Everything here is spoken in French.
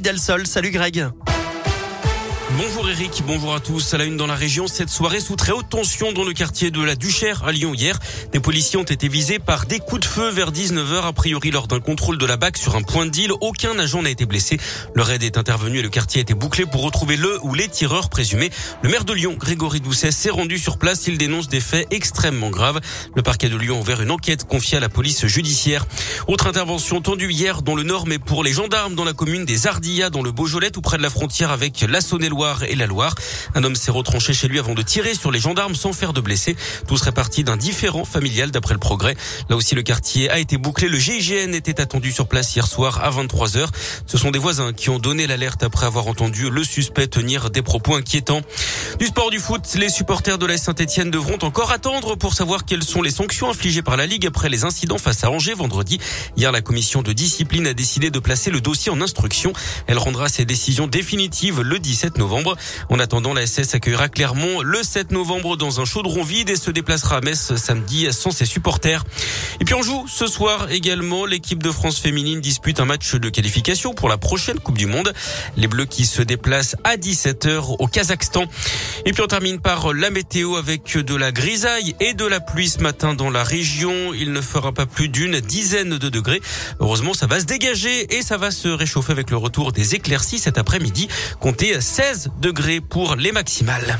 Del Sol. Salut Greg. Bonjour Eric, bonjour à tous. À la une dans la région, cette soirée sous très haute tension dans le quartier de la Duchère à Lyon hier. Des policiers ont été visés par des coups de feu vers 19h a priori lors d'un contrôle de la BAC sur un point de deal. Aucun agent n'a été blessé. Le raid est intervenu et le quartier a été bouclé pour retrouver le ou les tireurs présumés. Le maire de Lyon, Grégory Doucet, s'est rendu sur place. Il dénonce des faits extrêmement graves. Le parquet de Lyon a une enquête confiée à la police judiciaire. Autre intervention tendue hier dans le Nord, mais pour les gendarmes dans la commune des Ardillas, dans le Beaujolais, tout près de la frontière avec la Saône-et-Loire et la Loire. Un homme s'est retranché chez lui avant de tirer sur les gendarmes sans faire de blessés. Tout serait parti d'un différent familial d'après le progrès. Là aussi, le quartier a été bouclé. Le GIGN était attendu sur place hier soir à 23 h Ce sont des voisins qui ont donné l'alerte après avoir entendu le suspect tenir des propos inquiétants. Du sport du foot, les supporters de la Saint-Etienne devront encore attendre pour savoir quelles sont les sanctions infligées par la Ligue après les incidents face à Angers vendredi. Hier, la commission de discipline a décidé de placer le dossier en instruction. Elle rendra ses décisions définitives le 17 novembre. En attendant, la SS accueillera Clermont le 7 novembre dans un chaudron vide et se déplacera à Metz samedi sans ses supporters. Et puis on joue ce soir également. L'équipe de France féminine dispute un match de qualification pour la prochaine Coupe du Monde. Les Bleus qui se déplacent à 17h au Kazakhstan. Et puis on termine par la météo avec de la grisaille et de la pluie ce matin dans la région. Il ne fera pas plus d'une dizaine de degrés. Heureusement, ça va se dégager et ça va se réchauffer avec le retour des éclaircies cet après-midi. Comptez 16 degrés pour les maximales.